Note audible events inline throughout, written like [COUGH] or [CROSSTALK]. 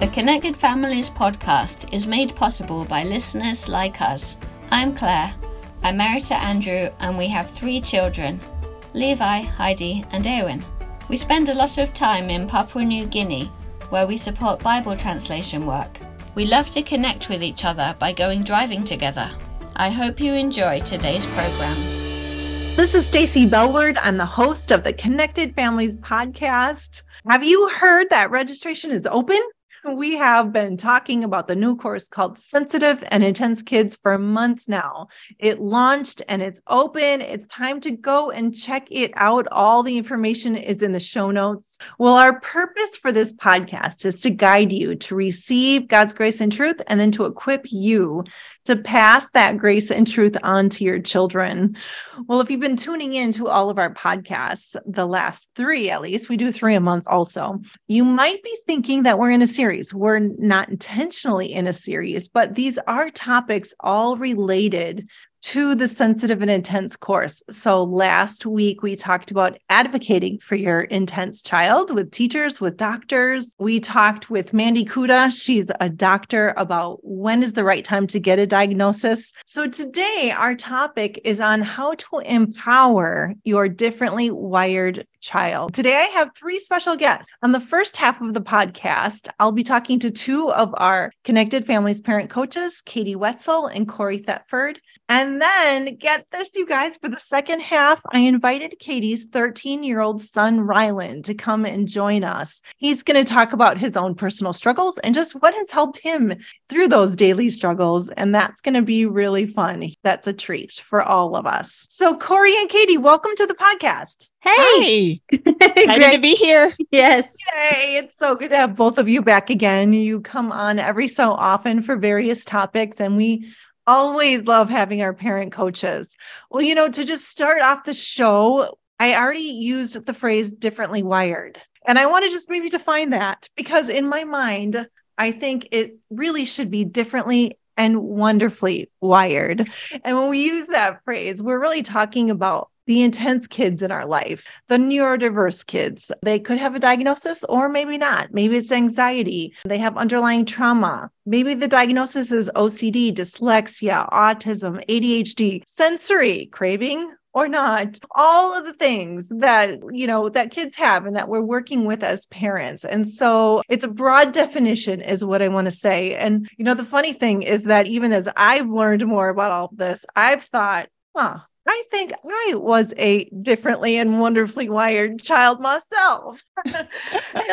The Connected Families podcast is made possible by listeners like us. I'm Claire. I'm married to Andrew, and we have three children Levi, Heidi, and Eowyn. We spend a lot of time in Papua New Guinea, where we support Bible translation work. We love to connect with each other by going driving together. I hope you enjoy today's program. This is Stacy Bellward. I'm the host of the Connected Families podcast. Have you heard that registration is open? We have been talking about the new course called Sensitive and Intense Kids for months now. It launched and it's open. It's time to go and check it out. All the information is in the show notes. Well, our purpose for this podcast is to guide you to receive God's grace and truth and then to equip you to pass that grace and truth on to your children. Well, if you've been tuning in to all of our podcasts, the last three at least, we do three a month also, you might be thinking that we're in a series. We're not intentionally in a series, but these are topics all related to the sensitive and intense course. So last week we talked about advocating for your intense child with teachers, with doctors. We talked with Mandy Kuda. She's a doctor about when is the right time to get a diagnosis. So today our topic is on how to empower your differently wired child. Today, I have three special guests. On the first half of the podcast, I'll be talking to two of our Connected Families parent coaches, Katie Wetsell and Corrie Thetford. And then get this, you guys, for the second half, I invited Katie's 13 year old son, Ryland, to come and join us. He's going to talk about his own personal struggles and just what has helped him through those daily struggles. And that's going to be really fun. That's a treat for all of us. So, Corrie and Katie, welcome to the podcast. Hey, [LAUGHS] excited to be here. Yes. Yay. It's so good to have both of you back again. You come on every so often for various topics, and we always love having our parent coaches. Well, you know, to just start off the show, I already used the phrase differently wired. And I want to just maybe define that because in my mind, I think it really should be differently and wonderfully wired. And when we use that phrase, we're really talking about the intense kids in our life, the neurodiverse kids. They could have a diagnosis or maybe not. Maybe it's anxiety. They have underlying trauma. Maybe the diagnosis is OCD, dyslexia, autism, ADHD, sensory craving, or not all of the things that you know that kids have and that we're working with as parents and so it's a broad definition is what i want to say and you know the funny thing is that even as i've learned more about all this i've thought huh I think I was a differently and wonderfully wired child myself. [LAUGHS] and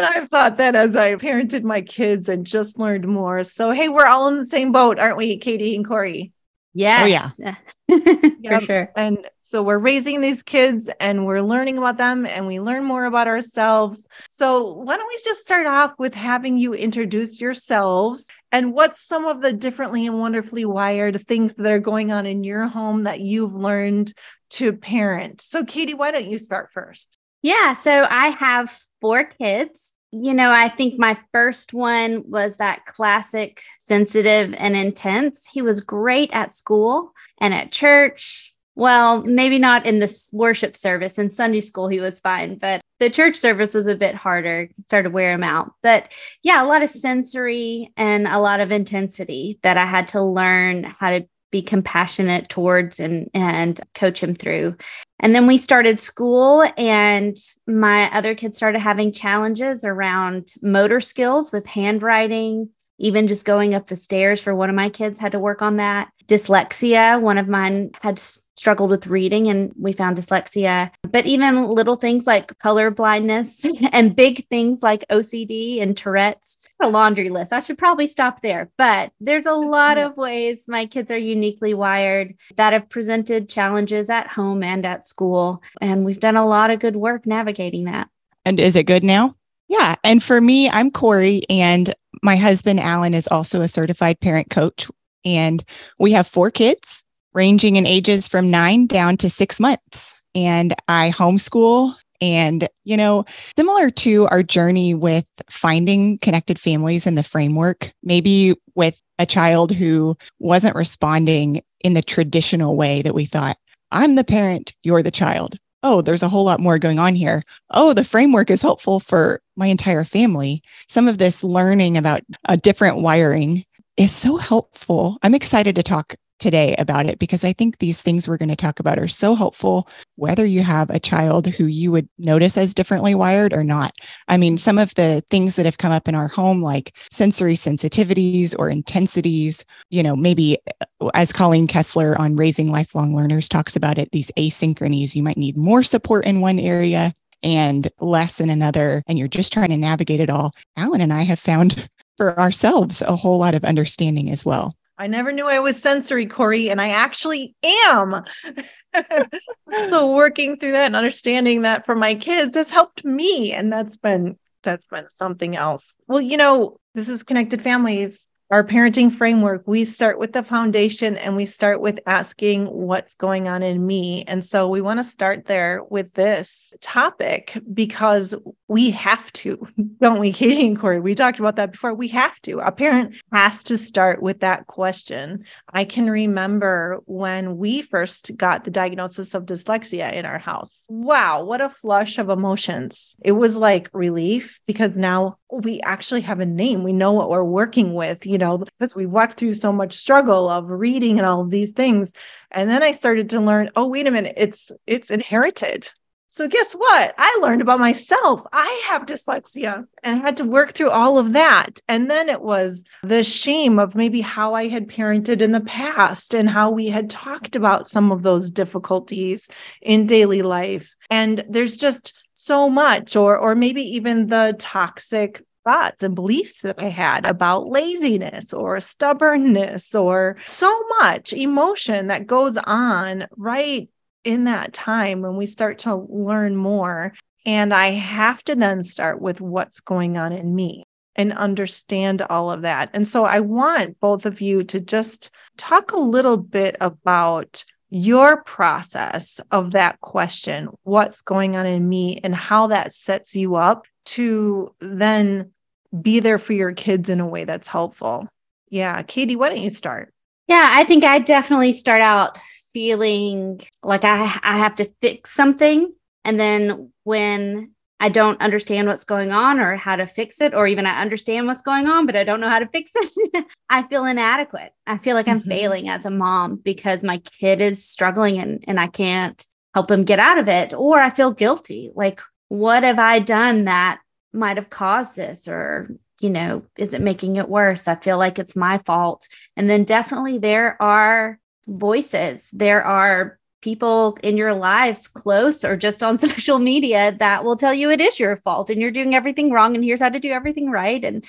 I've thought that as I parented my kids and just learned more. So, hey, we're all in the same boat, aren't we, Katie and Corrie? Yes. Oh, yeah. [LAUGHS] For sure. And so we're raising these kids and we're learning about them and we learn more about ourselves. So why don't we just start off with having you introduce yourselves and what's some of the differently and wonderfully wired things that are going on in your home that you've learned to parent? So, Katie, why don't you start first? Yeah. So I have four kids. You know, I think my first one was that classic sensitive and intense. He was great at school and at church. Well, maybe not in the worship service. In Sunday school, he was fine, but the church service was a bit harder. Started to wear him out. But yeah, a lot of sensory and a lot of intensity that I had to learn how to be compassionate towards and and coach him through. And then we started school and my other kids started having challenges around motor skills with handwriting, even just going up the stairs for one of my kids had to work on that. Dyslexia, one of mine had struggled with reading and we found dyslexia. But even little things like color blindness [LAUGHS] and big things like OCD and Tourette's, a laundry list. I should probably stop there. But there's a lot of ways my kids are uniquely wired that have presented challenges at home and at school. And we've done a lot of good work navigating that. And is it good now? Yeah. And for me, I'm Corrie, and my husband, Alan, is also a certified parent coach. And we have four kids ranging in ages from nine down to six months. And I homeschool. And, you know, similar to our journey with finding connected families in the framework, maybe with a child who wasn't responding in the traditional way that we thought, I'm the parent, you're the child. oh, there's a whole lot more going on here. Oh, the framework is helpful for my entire family. Some of this learning about a different wiring is so helpful. I'm excited to talk today about it because I think these things we're going to talk about are so helpful, whether you have a child who you would notice as differently wired or not. I mean, some of the things that have come up in our home, like sensory sensitivities or intensities, you know, maybe uh, as Colleen Kessler on Raising Lifelong Learners talks about it, these asynchronies, you might need more support in one area and less in another, and you're just trying to navigate it all. Alan and I have found [LAUGHS] for ourselves a whole lot of understanding as well. I never knew I was sensory, Corrie, and I actually am. [LAUGHS] so working through that and understanding that for my kids has helped me. And that's been that's been something else. Well, you know, this is connected families our parenting framework, we start with the foundation and we start with asking what's going on in me. And so we want to start there with this topic because we have to, [LAUGHS] don't we, Katie and Corrie? We talked about that before. We have to. A parent has to start with that question. I can remember when we first got the diagnosis of dyslexia in our house. Wow, what a flush of emotions. It was like relief because now we actually have a name. We know what we're working with, you know, because we walked through so much struggle of reading and all of these things. And then I started to learn, oh, wait a minute, it's it's inherited. So guess what? I learned about myself. I have dyslexia and I had to work through all of that. And then it was the shame of maybe how I had parented in the past and how we had talked about some of those difficulties in daily life. And there's just so much or or maybe even the toxic thoughts and beliefs that I had about laziness or stubbornness or so much emotion that goes on right in that time when we start to learn more and I have to then start with what's going on in me and understand all of that. And so I want both of you to just talk a little bit about your process of that question, what's going on in me, and how that sets you up to then be there for your kids in a way that's helpful. Yeah. Katie, why don't you start? Yeah, I think I definitely start out feeling like I, I have to fix something. And then when I don't understand what's going on or how to fix it, or even I understand what's going on, but I don't know how to [LAUGHS] fix it. I feel inadequate. I feel like I'm mm-hmm. failing as a mom because my kid is struggling and, and I can't help them get out of it. Or I feel guilty. Like, what have I done that might have caused this? Or, you know, is it making it worse? I feel like it's my fault. And then definitely there are voices, there are people in your lives close or just on [LAUGHS] social media that will tell you it is your fault and you're doing everything wrong and here's how to do everything right. And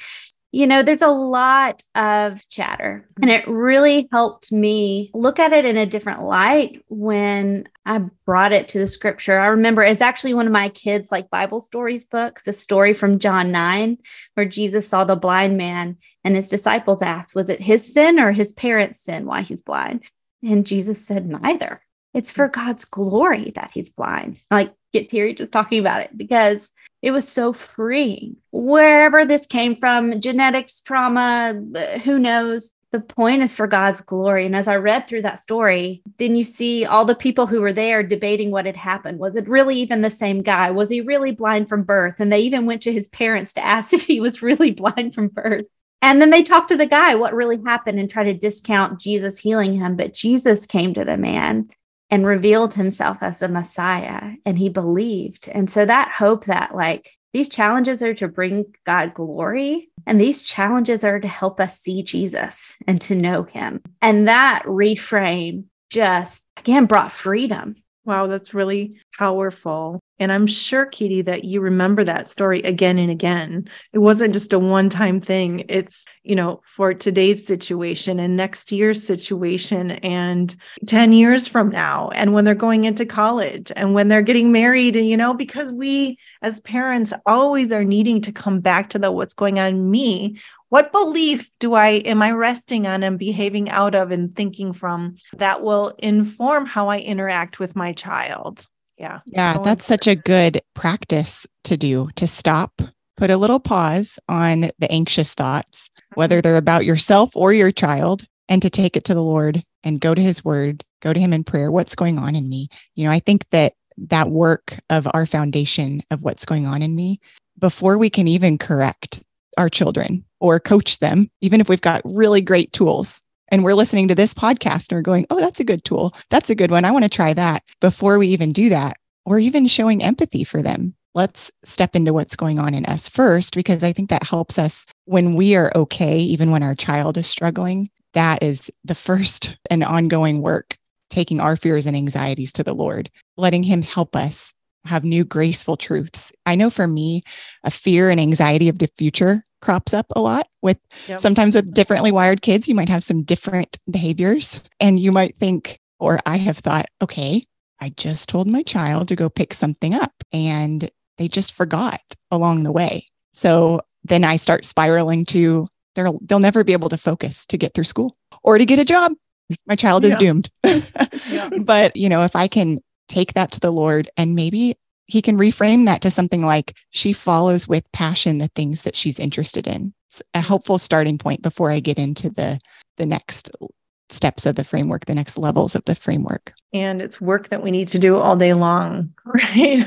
you know there's a lot of chatter. And it really helped me look at it in a different light when i brought it to the scripture. I remember it's actually one of my kids like bible stories books the story from john 9 where jesus saw the blind man and his disciples asked was it his sin or his parents sin why he's blind? And jesus said neither it's for God's glory that he's blind. Like get teary just talking about it because it was so freeing. Wherever this came from, genetics, trauma, uh, who knows? The point is for God's glory. And as I read through that story, then you see all the people who were there debating what had happened. Was it really even the same guy? Was he really blind from birth? And they even went to his parents to [LAUGHS] ask if he was really blind from birth. And then they talked to the guy what really happened and try to discount Jesus healing him. But Jesus came to the man and revealed himself as the Messiah and he believed. And so that hope that like these challenges are to bring God glory and these challenges are to help us see Jesus and to know him. And that reframe just again brought freedom. Wow, that's really powerful. And I'm sure, Katie, that you remember that story again and again. It wasn't just a one time thing. It's, you know, for today's situation and next year's situation and 10 years from now, and when they're going into college and when they're getting married. And, you know, because we as parents always are needing to come back to the what's going on in me. What belief do I am I resting on and behaving out of and thinking from that will inform how I interact with my child? Yeah. Yeah so that's such a good practice to do to stop put a little pause on the anxious thoughts whether mm-hmm. they're about yourself or your child and to take it to the lord and go to his word go to him in prayer what's going on in me. You know i think that that work of our foundation of what's going on in me before we can even correct our children or coach them, even if we've got really great tools and we're listening to this podcast and we're going, oh, that's a good tool. That's a good one. I want to try that. Before we even do that, or even showing empathy for them, let's step into what's going on in us first, because I think that helps us when we are okay, even when our child is struggling. That is the first [LAUGHS] and ongoing work, taking our fears and anxieties to the Lord, letting Him help us have new graceful truths. I know for me, a fear and anxiety of the future crops up a lot with yep. sometimes with differently wired kids. You might have some different behaviors, and you might think, or I have thought, okay, I just told my child to go pick something up and they just forgot along the way. So then I start spiraling to they'll they'll never be able to focus to get through school or to get a job. My child is yeah. doomed. yeah. [LAUGHS] But you know, if I can take that to the Lord and maybe he can reframe that to something like she follows with passion the things that she's interested in. It's a helpful starting point before I get into the the next steps of the framework, the next levels of the framework. And it's work that we need to do all day long, [LAUGHS] right?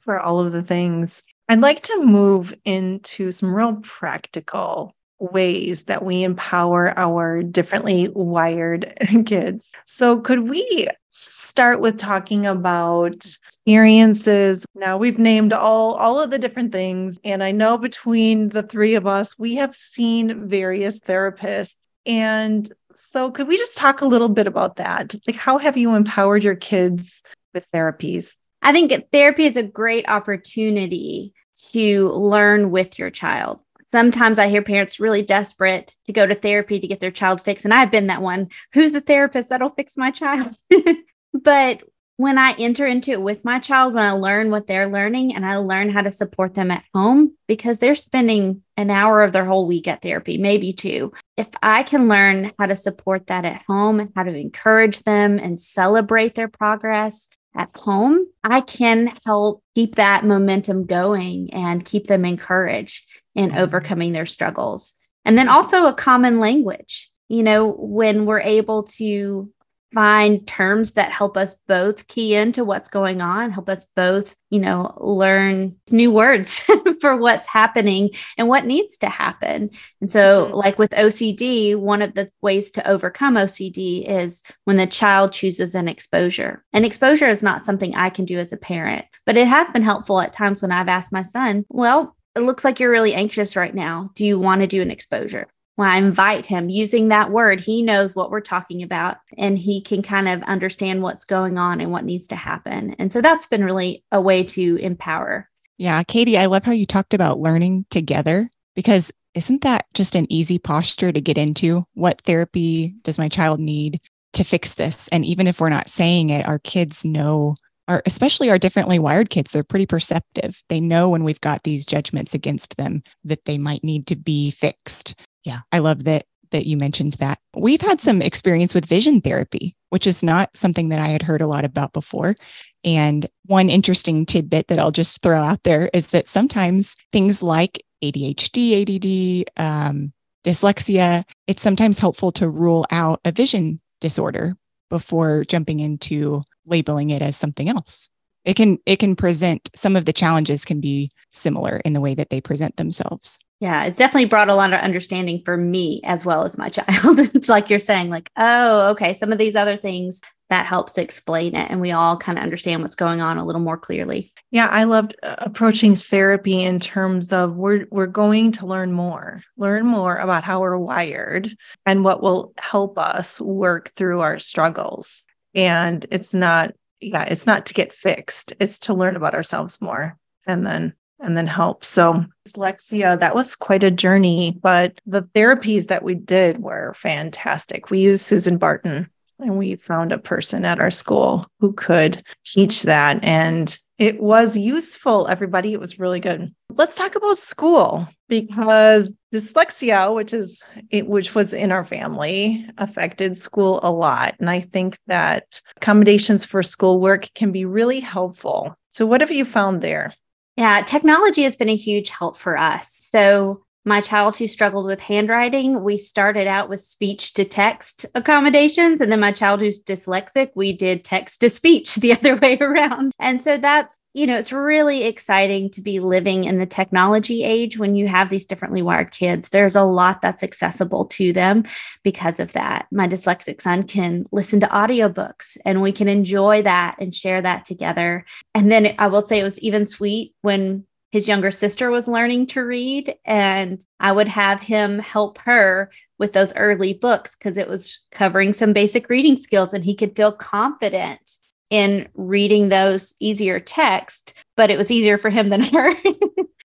For all of the things. I'd like to move into some real practical ways that we empower our differently wired [LAUGHS] kids. So, could we start with talking about experiences? Now, we've named all all of the different things and I know between the three of us, we have seen various therapists and so could we just talk a little bit about that? Like how have you empowered your kids with therapies? I think therapy is a great opportunity to learn with your child sometimes I hear parents really desperate to go to therapy to get their child fixed. And I've been that one. Who's the therapist that'll fix my child? [LAUGHS] but when I enter into it with my child, when I learn what they're learning and I learn how to support them at home, because they're spending an hour of their whole week at therapy, maybe two. If I can learn how to support that at home and how to encourage them and celebrate their progress at home, I can help keep that momentum going and keep them encouraged in mm-hmm. overcoming their struggles. And then also a common language. You know, when we're able to find terms that help us both key into what's going on, help us both, you know, learn new words [LAUGHS] for what's happening and what needs to happen. And so, mm-hmm. like with OCD, one of the ways to overcome OCD is when the child chooses an exposure. And exposure is not something I can do as a parent, but it has been helpful at times when I've asked my son, well, it looks like you're really anxious right now. Do you want to do an exposure? When I invite him using that word, he knows what we're talking about and he can kind of understand what's going on and what needs to happen. And so that's been really a way to empower. Yeah. Katie, I love how you talked about learning together because isn't that just an easy posture to get into? What therapy does my child need to fix this? And even if we're not saying it, our kids know our especially our differently wired kids they're pretty perceptive. They know when we've got these judgments against them that they might need to be fixed. Yeah. I love that that you mentioned that. We've had some experience with vision therapy which is not something that i had heard a lot about before. And one interesting tidbit that i'll just throw out there is that sometimes things like adhd add um, dyslexia it's sometimes helpful to rule out a vision disorder before jumping into labeling it as something else. It can it can present some of the challenges can be similar in the way that they present themselves. Yeah it's definitely brought a lot of understanding for me as well as my [LAUGHS] child. It's like you're saying like oh okay some of these other things that helps explain it and we all kind of understand what's going on a little more clearly. Yeah i loved uh, approaching therapy in terms of we're we're going to learn more learn more about how we're wired and what will help us work through our struggles and it's not yeah it's not to get fixed. It's to learn about ourselves more and then and then help. So dyslexia that was quite a journey but the therapies that we did were fantastic. We used susan barton and we found a person at our school who could teach that. And it was useful everybody. It was really good. Let's talk about school because dyslexia which is it which was in our family affected school a lot. And i think that accommodations for schoolwork can be really helpful. So what have you found there? Yeah technology has been a huge help for us. So my child who struggled with handwriting, we started out with speech to text accommodations. And then my child who's dyslexic, we did text to speech [LAUGHS] the other way around. And so that's, you know, it's really exciting to be living in the technology age when you have these differently wired kids. There's a lot that's accessible to them because of that. My dyslexic son can listen to audiobooks and we can enjoy that and share that together. And then I will say it was even sweet when his younger sister was learning to read and I would have him help her with those early books because it was covering some basic reading skills and he could feel confident in reading those easier text, but it was easier for him than [LAUGHS] her.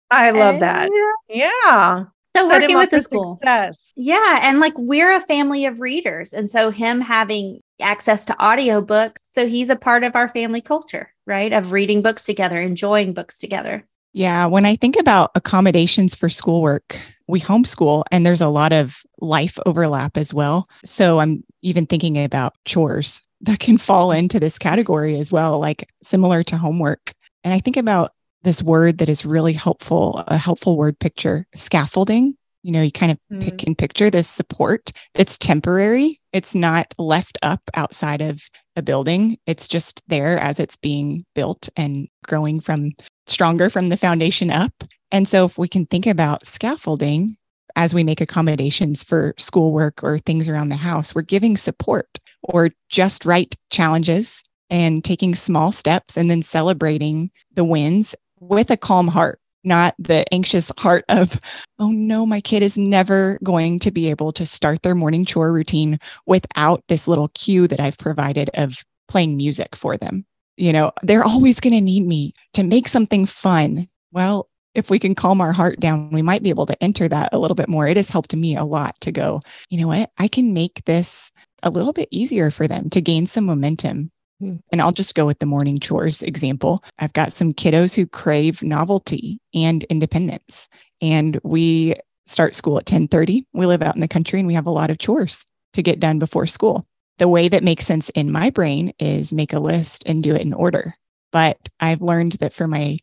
I love that. Yeah. So Set working with the school. Success. Yeah. And like we're a family of readers. And so him having access to audiobooks. So he's a part of our family culture, right? Of reading books together, enjoying books together. Yeah. When I think about accommodations for schoolwork, we homeschool and there's a lot of life overlap as well. So I'm even thinking about chores [LAUGHS] that can fall into this category as well, like similar to homework. And I think about this word that is really helpful, a helpful word picture scaffolding. You know, you kind of Mhm. pick and picture this support that's temporary. It's not left up outside of a building. It's just there as it's being built and growing from stronger from the foundation up. And so, if we can think about scaffolding as we make accommodations for schoolwork or things around the house, we're giving support or just right challenges and taking small steps and then celebrating the wins with a calm heart, not the anxious heart of, oh no, my kid is never going to be able to start their morning chore routine without this little cue that I've provided of playing music for them. You know, they're always going to need me to make something fun. Well, if we can calm our heart down, we might be able to enter that a little bit more. It has helped me a lot to go, you know what? I can make this a little bit easier for them to gain some momentum. Hmm. And I'll just go with the morning chores example. I've got some kiddos who crave novelty and independence. And we start school at 10:30. We live out in the country and we have a lot of chores to get done before school. The way that makes sense in my brain is make a list and do it in order. But I've learned that for my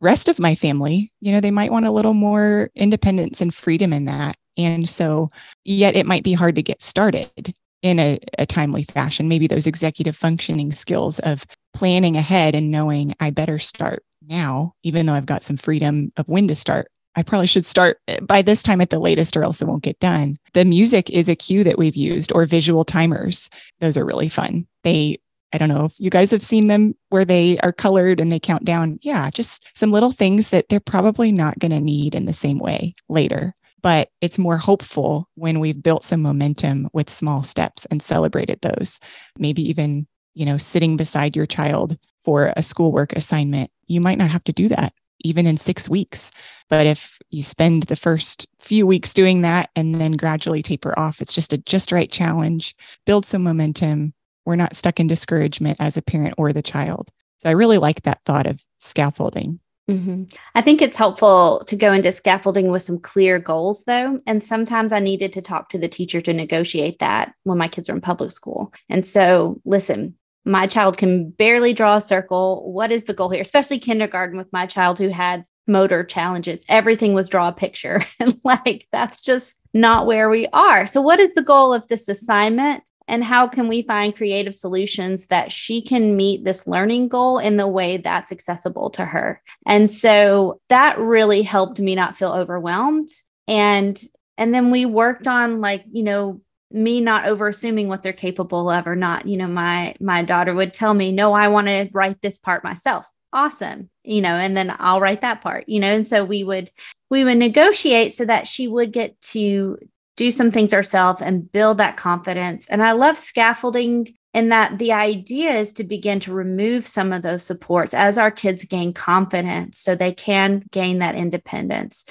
rest of my family, you know, they might want a little more independence and freedom in that. And so, yet it might be hard to get started in a, a timely fashion. Maybe those executive functioning skills of planning ahead and knowing I better start now, even though I've got some freedom of when to start. I probably should start eh, by this time at the latest, or else it won't get done. The music is a cue that we've used, or visual timers. Those are really fun. They I don't know if you guys have seen them where they are colored and they count down. Yeah, just some little things that they're probably not going to need in the same way later. But it's more hopeful when we've built some momentum with small steps and celebrated those. Maybe even, you know, sitting beside your child for a schoolwork assignment. You might not have to do that even in six weeks. But if you spend the first few weeks doing that and then gradually taper off, it's just a just right challenge, build some momentum, we're not stuck in discouragement as a parent or the child. So I really like that thought of scaffolding. hmm I think it's helpful to go into scaffolding with some clear goals, though. And sometimes I needed to talk to the teacher to negotiate that when my kids are in public school. And so, listen, my child can barely draw a circle. What is the goal here? Especially kindergarten with my child who had motor challenges. Everything was draw a picture. [LAUGHS] And like, that's just not where we are. So, what is the goal of this assignment? And how can we find creative solutions that she can meet this learning goal in the way that's accessible to her? And so that really helped me not feel overwhelmed. And and then we worked on like, you know, me not over assuming what they're capable of or not. You know, my my daughter would tell me, "No, I want to write this part myself." Awesome. You know, and then I'll write that part, you know. And so we would we would negotiate so that she would get to do some things herself and build that confidence. And I love scaffolding in that the idea is to begin to remove some of those supports as our kids gain confidence so they can gain that independence.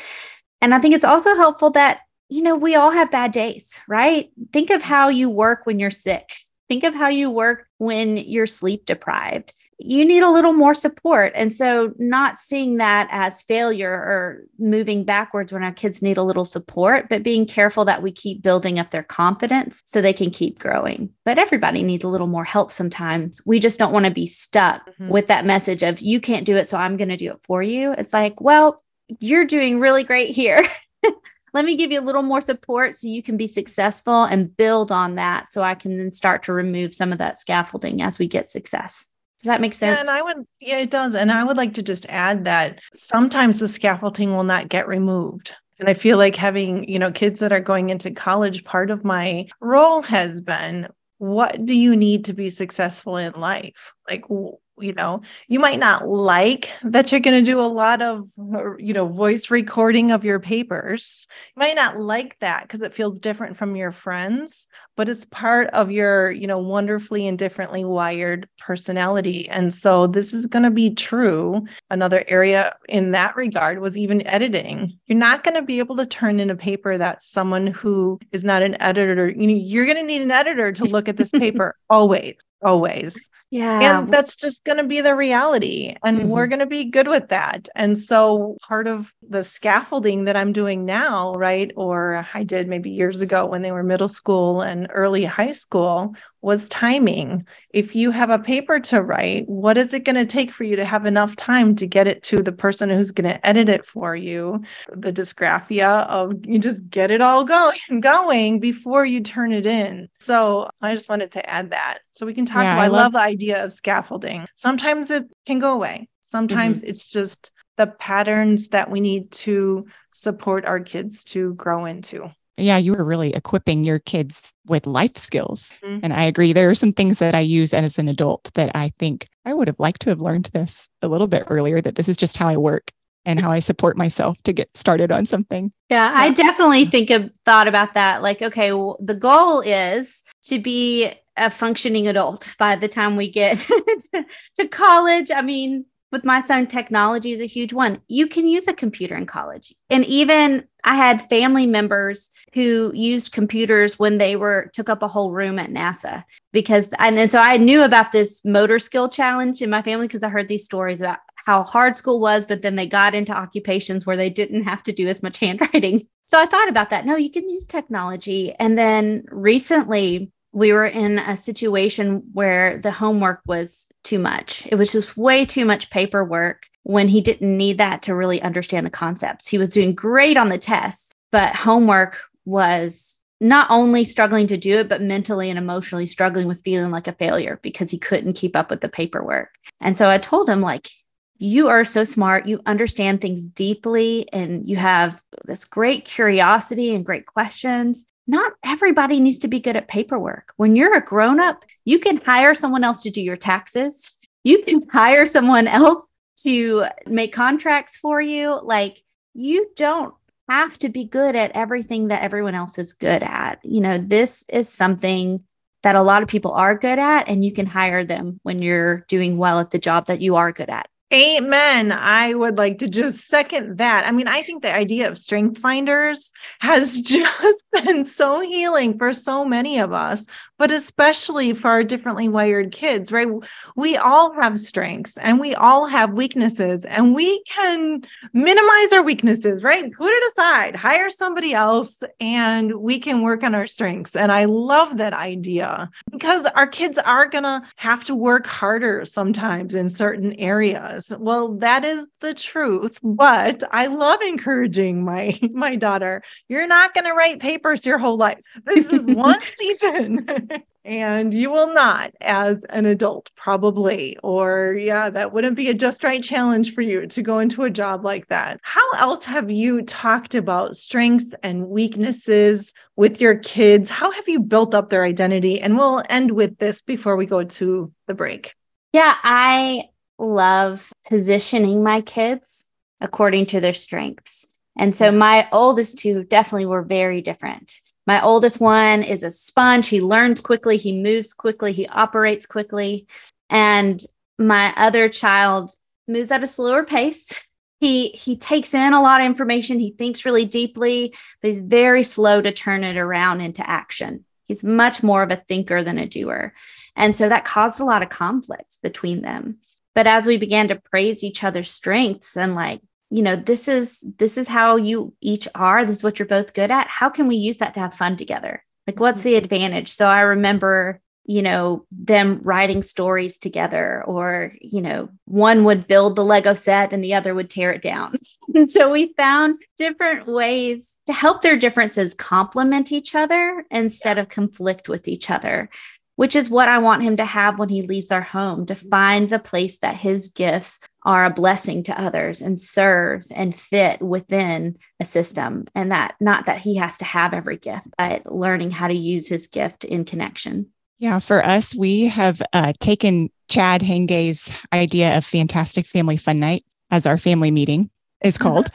And I think it's also helpful that, you know, we all have bad days, right? Think of how you work when you're sick. Think of how you work when you're sleep deprived. You need a little more support. And so, not seeing that as failure or moving backwards when our kids need a little support, but being careful that we keep building up their confidence so they can keep growing. But everybody needs a little more help sometimes. We just don't want to be stuck Mhm. with that message of, you can't do it, so I'm going to do it for you. It's like, well, you're doing really great here. [LAUGHS] let me give you a little more support so you can be successful and build on that so I can then start to remove some of that scaffolding as we get success. Does that make sense? Yeah, and I would, yeah, it does. And I would like to just add that sometimes the scaffolding will not get removed. And I feel like having, you know, kids that are going into college, part of my role has been what do you need to be successful in life? Like, you know you might not like that you're going to do a lot of you know voice recording of your papers. You might not like that because it feels different from your friends but it's part of your you know wonderfully and differently wired personality. And so this is going to be true. Another area in that regard was even editing. You're not going to be able to turn in a paper that someone who is not an editor you know you're going to need an editor to look at this [LAUGHS] paper always always. Yeah. And that's just going to be the reality. And mm-hmm. we're going to be good with that. And so part of the scaffolding that I'm doing now, right? Or I did maybe years ago when they were middle school and early high school was timing. If you have a paper to write, what is it going to take for you to have enough time to get it to the person who's going to edit it for you? The dysgraphia of you just get it all going [LAUGHS] going before you turn it in. So I just wanted to add that. So we can talk yeah, about I love, love the idea of scaffolding. Sometimes it can go away. Sometimes mm-hmm. it's just the patterns that we need to support our kids to grow into. Yeah, you were really equipping your kids with life skills. Mm-hmm. And I agree. There are some things that I use as an adult that I think I would have liked to have learned this a little bit earlier, that this is just how I work and how I support myself to get started on something. Yeah, I definitely think of thought about that. Like, okay, well, the goal is to be a functioning adult by the time we get [LAUGHS] to college. I mean, with my son, technology is a huge one. You can use a computer in college. And even I had family members who used computers when they were took up a whole room at NASA because and, so I knew about this motor skill challenge in my family because I heard these stories about how hard school was, but then they got into occupations where they didn't have to do as much [LAUGHS] handwriting. So I thought about that. No, you can use technology. And then recently we were in a situation where the homework was too much. It was just way too much paperwork when he didn't need that to really understand the concepts. He was doing great on the tests, but homework was not only struggling to do it, but mentally and emotionally struggling with feeling like a failure because he couldn't keep up with the paperwork. And so I told him, like, you are so smart. You understand things deeply and you have this great curiosity and great questions not everybody needs to be good at paperwork. When you're a grown up, you can hire someone else to do your taxes. You can [LAUGHS] hire someone else to make contracts for you. Like you don't have to be good at everything that everyone else is good at. You know, this is something that a lot of people are good at, and you can hire them when you're doing well at the job that you are good at. Amen. I would like to just second that. I mean, I think the idea of strength finders has [LAUGHS] just been so healing for so many of us but especially for our differently wired kids, right? We all have strengths and we all have weaknesses, and we can minimize our weaknesses, right? Put it aside, hire somebody else, and we can work on our strengths. And I love that idea because our kids are going to have to work harder sometimes in certain areas. Well, that is the truth, but I love encouraging my [LAUGHS] my daughter. You're not going to write papers your whole life. This is [LAUGHS] one season. [LAUGHS] and you will not as an adult probably or yeah that wouldn't be a just right challenge for you to go into a job like that. How else have you talked about strengths and weaknesses with your kids? How have you built up their identity? And we'll end with this before we go to the break. Yeah i love positioning my kids according to their strengths. And so my oldest two definitely were very different my oldest one is a sponge. He learns quickly, he moves quickly, he operates quickly. And my other child moves at a slower pace. He he takes in a lot of information, he thinks really deeply, but he's very slow to turn it around into action. He's much more of a thinker than a doer. And so that caused a lot of conflicts between them. But as we began to praise each other's strengths and like you know this is this is how you each are. This is what you're both good at. How can we use that to have fun together? Like what's the mm-hmm. advantage? So i remember you know, them writing stories together, or, you know, one would build the Lego set and the other would tear it down. [LAUGHS] and so we found different ways to help their differences complement each other instead of conflict with each other which is what I want him to have when he leaves our home to find the place that his gifts are a blessing to others and serve and fit within a system. And that not that he has to have every gift, but learning how to use his gift in connection. Yeah, for us, we have uh, taken Chad Henge's idea of Fantastic Family Fun Night as our family meeting is called.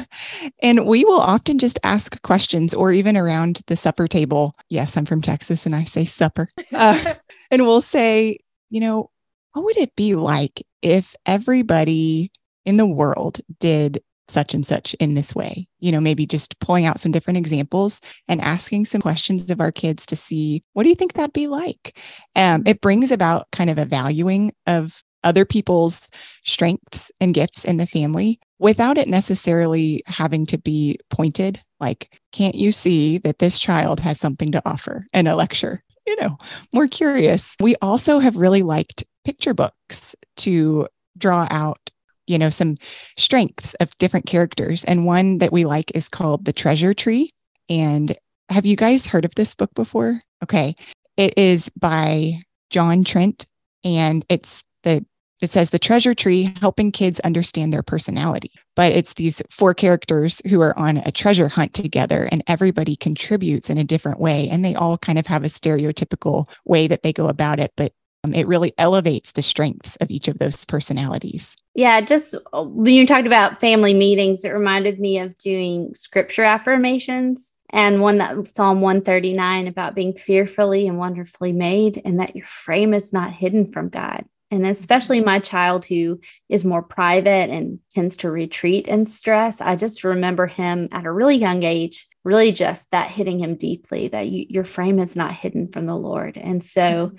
[LAUGHS] and we will often just ask questions or even around the supper table. Yes, I'm from Texas and I say supper. Uh, [LAUGHS] and we'll say, you know, what would it be like if everybody in the world did such and such in this way? You know, maybe just pulling out some different examples and asking some questions of our kids to see what do you think that'd be like? Um, it brings about kind of a valuing of other people's strengths and gifts in the family without it necessarily having to be pointed like can't you see that this child has something to offer in a lecture? You know more curious. We also have really liked picture books to draw out you know some strengths of different characters. And one that we like is called the treasure tree. And have you guys heard of this book before? Okay. It is by john trent and it's the it says the treasure tree helping kids understand their personality. But it's these four characters who are on a treasure hunt together, and everybody contributes in a different way. And they all kind of have a stereotypical way that they go about it. But um, it really elevates the strengths of each of those personalities. Yeah, just uh, when you talked about family meetings, it reminded me of doing scripture affirmations and one that Psalm 139 about being fearfully and wonderfully made, and that your frame is not hidden from God and especially my child who is more private and tends to retreat in stress i just remember him at a really young age really just that hitting him deeply that you, your frame is not hidden from the lord and so mm-hmm.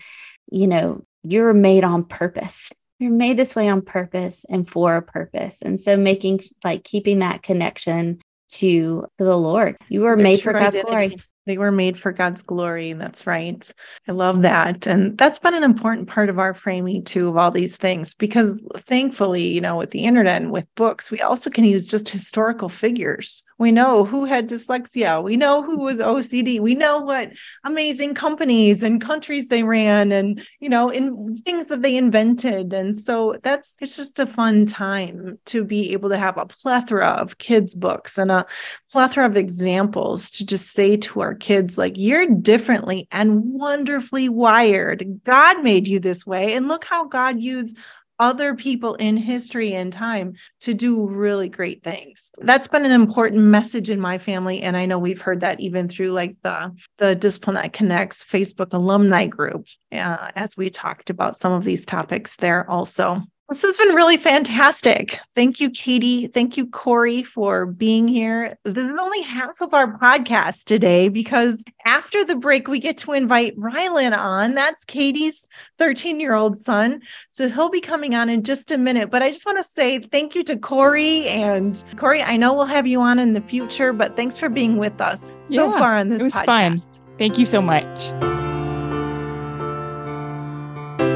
you know you're made on purpose you're made this way on purpose and for a purpose and so making like keeping that connection to the lord you were made for god's identity. glory they were made for God's glory. That's right. I love that. And that's been an important part of our framing too of all these things because thankfully, you know, with the internet and with books, we also can use just historical figures we know who had dyslexia. We know who was OCD. We know what amazing companies and countries they ran and, you know, in things that they invented. And so that's, it's just a fun time to be able to have a plethora of kids' books and a plethora of examples to just say to our kids, like, you're differently and wonderfully wired. God made you this way. And look how God used other people in history and time to do really great things. That's been an important message in my family and I know we've heard that even through like the the Discipline That Connects Facebook alumni group uh, as we talked about some of these topics there also. This has been really fantastic. Thank you, Katie. Thank you, Corrie, for being here. This is only half of our podcast today because after the break, we get to invite Rylan on. That's Katie's 13 year old son. So he'll be coming on in just a minute. But I just want to say thank you to Corrie. And Corrie, I know we'll have you on in the future, but thanks for being with us so far on this It was podcast. fun. Thank you so much.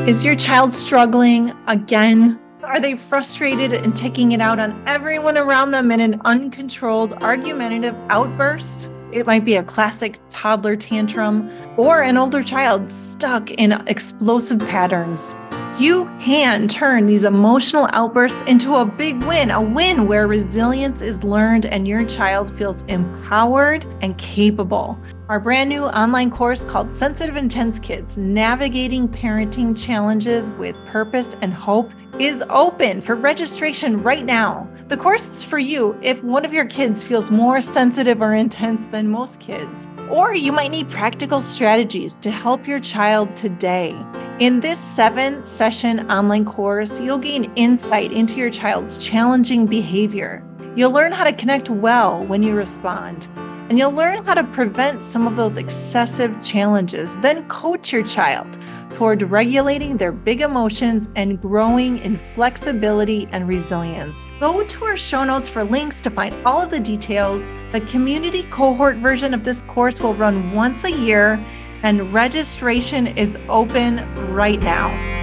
Is your child struggling again? Are they frustrated and taking it out on everyone around them in an uncontrolled, argumentative outburst? It might be a classic toddler tantrum or an older child stuck in explosive patterns. You can turn these emotional outbursts into a big win, a win where resilience is learned and your child feels empowered and capable. Our brand new online course called Sensitive Intense Kids Navigating Parenting Challenges with Purpose and Hope is open for registration right now. The course is for you if one of your kids feels more sensitive or intense than most kids, or you might need practical strategies to help your child today. In this seven session online course, you'll gain insight into your child's challenging behavior. You'll learn how to connect well when you respond and you'll learn how to prevent some of those excessive challenges. Then coach your child toward regulating their big emotions and growing in flexibility and resilience. Go to our show notes for links to find all of the details. The community cohort version of this course will run once a year and registration is open right now.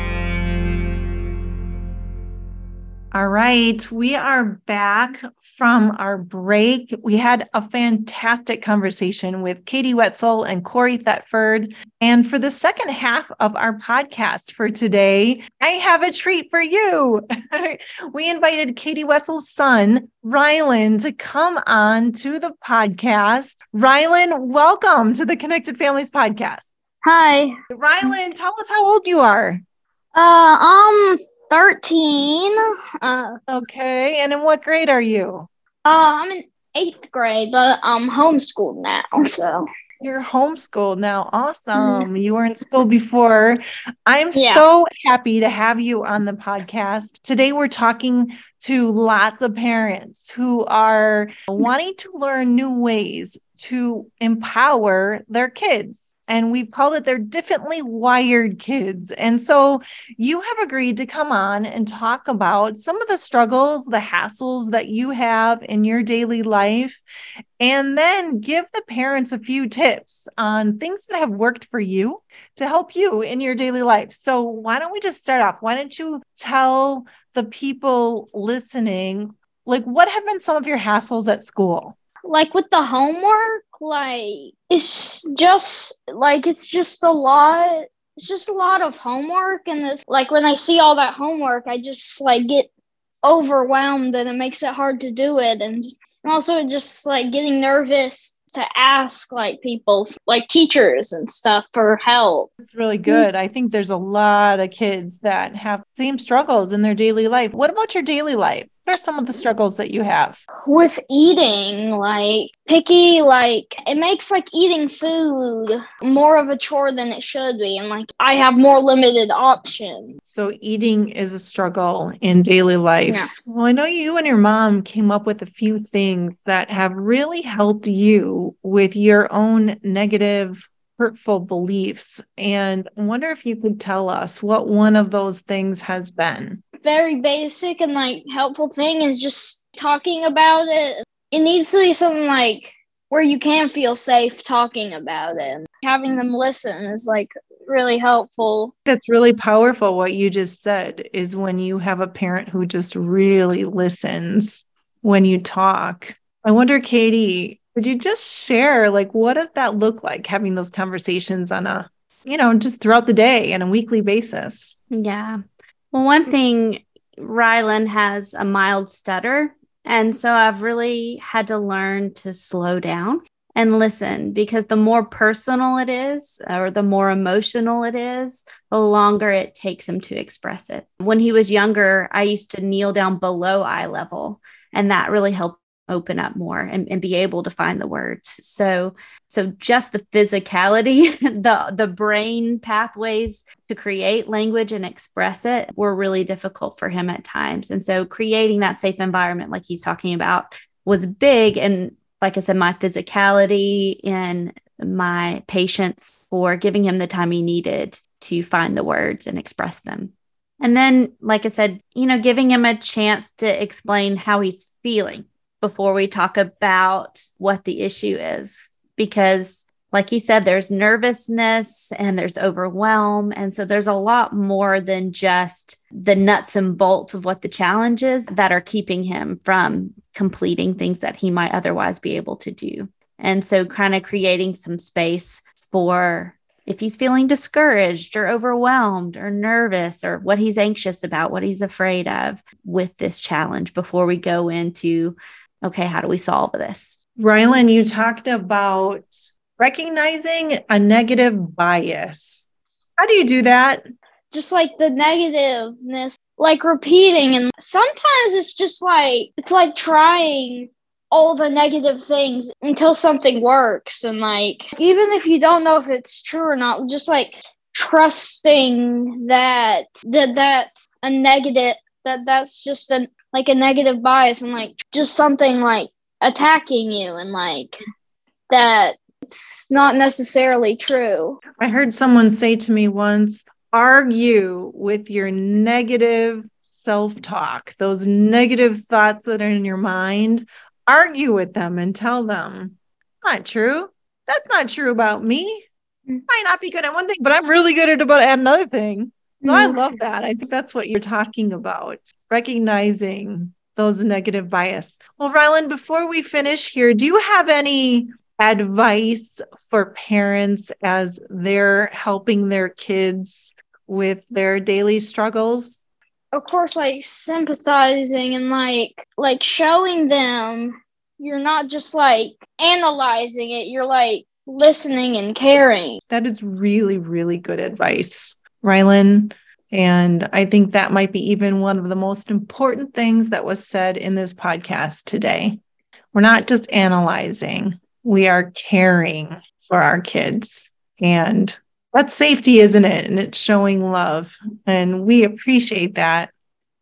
All right, we are back from our break. We had a fantastic conversation with Katie Wetsell and Corrie Thetford. And for the second half of our podcast for today, I have a treat for you. [LAUGHS] we invited Katie Wetsell's son, Rylan, to come on to the podcast. Rylan, welcome to the Connected Families podcast. Hi. Rylan, tell us how old you are. Uh, um, 13. Uh, okay. And in what grade are you? Uh, I'm in eighth grade, but I'm homeschooled now. So you're homeschooled now. Awesome. Mm-hmm. You were in school before. I'm yeah. so happy to have you on the podcast. Today, we're talking to lots of parents who are wanting to learn new ways to empower their kids and we've called it they're differently wired kids. And so you have agreed to come on and talk about some of the struggles, the hassles that you have in your daily life, and then give the parents a few tips on things that have worked for you to help you in your daily life. So why don't we just start off? Why don't you tell the people listening, like, what have been some of your hassles at school? Like with the homework, like it's just like it's just a lot. It's just a lot of homework, and this like when I see all that homework, I just like get overwhelmed, and it makes it hard to do it, and, and also just like getting nervous to ask like people like teachers and stuff for help. It's really good. I think there's a lot of kids that have same struggles in their daily life. What about your daily life? What are some of the struggles that you have? With eating, like picky, like it makes like eating food more of a chore than it should be. And like I have more limited options. So eating is a struggle in daily life. Yeah. Well, I know you and your mom came up with a few things that have really helped you with your own negative hurtful beliefs. And I wonder if you could tell us what one of those things has been. Very basic and like helpful thing is just talking about it. It needs to be something like where you can feel safe talking about it. Having them listen is like really helpful. That's really powerful. What you just said is when you have a parent who just really listens when you talk. I wonder, Katie, could you just share, like, what does that look like having those conversations on a, you know, just throughout the day and a weekly basis? Yeah. Well, one thing, Rylan has a mild stutter. And so I've really had to learn to slow down and listen because the more personal it is or the more emotional it is, the longer it takes him to express it. When he was younger, I used to kneel down below eye level, and that really helped open up more and, and be able to find the words. So so just the physicality [LAUGHS] the the brain pathways to create language and express it were really difficult for him at times. And so creating that safe environment like he's talking about was big and like i said my physicality and my patience for giving him the time he needed to find the words and express them. And then like i said you know giving him a chance to explain how he's feeling before we talk about what the issue is. Because, like he said, there's nervousness and there's overwhelm. And so there's a lot more than just the nuts and bolts of what the challenge is that are keeping him from completing things that he might otherwise be able to do. And so, kind of creating some space for if he's feeling discouraged or overwhelmed or nervous or what he's anxious about, what he's afraid of with this challenge before we go into okay, how do we solve this? Rylan, you talked about recognizing a negative bias. How do you do that? Just like the negativeness, like repeating. And sometimes it's just like, it's like trying all the negative things until something works. And like, even if you don't know if it's true or not, just like trusting that, that that's a negative, that that's just an like a negative bias and like just something like attacking you and like that it's not necessarily true. I heard someone say to me once argue with your negative self talk, those negative thoughts that are in your mind, argue with them and tell them, not true. That's not true about me. I might not be good at one thing, but I'm really good at about another thing. So I love that. I think that's what you're talking about, recognizing those negative bias. Well, Rylan, before we finish here, do you have any advice for parents as they're helping their kids with their daily struggles? of course like sympathizing and like like showing them you're not just like analyzing it you're like listening and caring That is really, really good advice, Rylan. And I think that might be even one of the most important things that was said in this podcast today. We're not just analyzing, we are caring for our kids. And that's safety, isn't it? And it's showing love. And we appreciate that,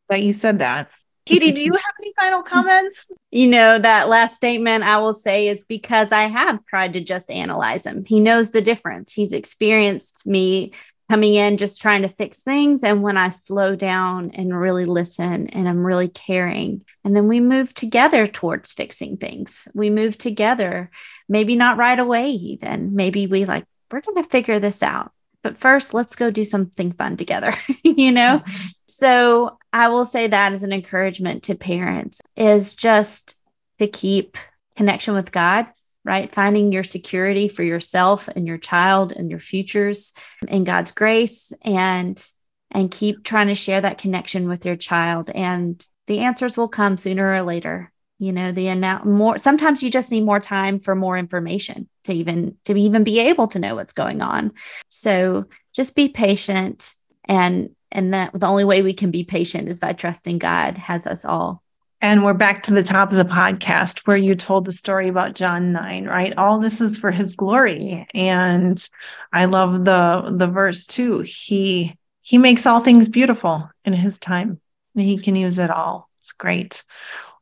that you said that. Katie, do you have any final comments? You know, that last statement I will say is because I have tried to just analyze him. He knows the difference. He's experienced me coming in just trying to fix things. And when I slow down and really listen and I'm really caring, and then we move together towards fixing things, we move together, maybe not right away, even. Maybe we like, we're going to figure this out. But first, let's go do something fun together, [LAUGHS] you know? Mm-hmm. So I will say that as an encouragement to parents is just to keep connection with God, right? Finding your security for yourself and your child and your futures in God's grace and and keep trying to share that connection with your child and the answers will come sooner or later. You know, the annou- more sometimes you just need more time for more information to even to even be able to know what's going on. So just be patient and and that the only way we can be patient is by trusting God has us all. And we're back to the top of the podcast where you told the story about John 9, right? All this is for his glory. And I love the the verse too. He he makes all things beautiful in his time. And he can use it all. It's great.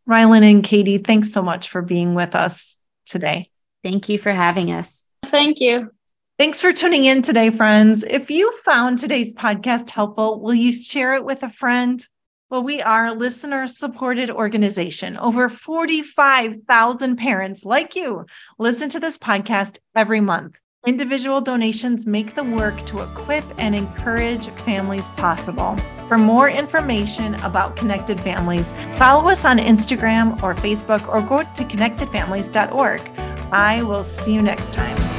Rylan and Katie, thanks so much for being with us today. Thank you for having us. thank you Thanks for tuning in today, friends. If you found today's podcast helpful, will you share it with a friend? Well, we are a listener supported organization. Over 45,000 parents like you listen to this podcast every month. Individual donations make the work to equip and encourage families possible. For more information about Connected Families, follow us on Instagram or Facebook or go to connectedfamilies.org. I will see you next time.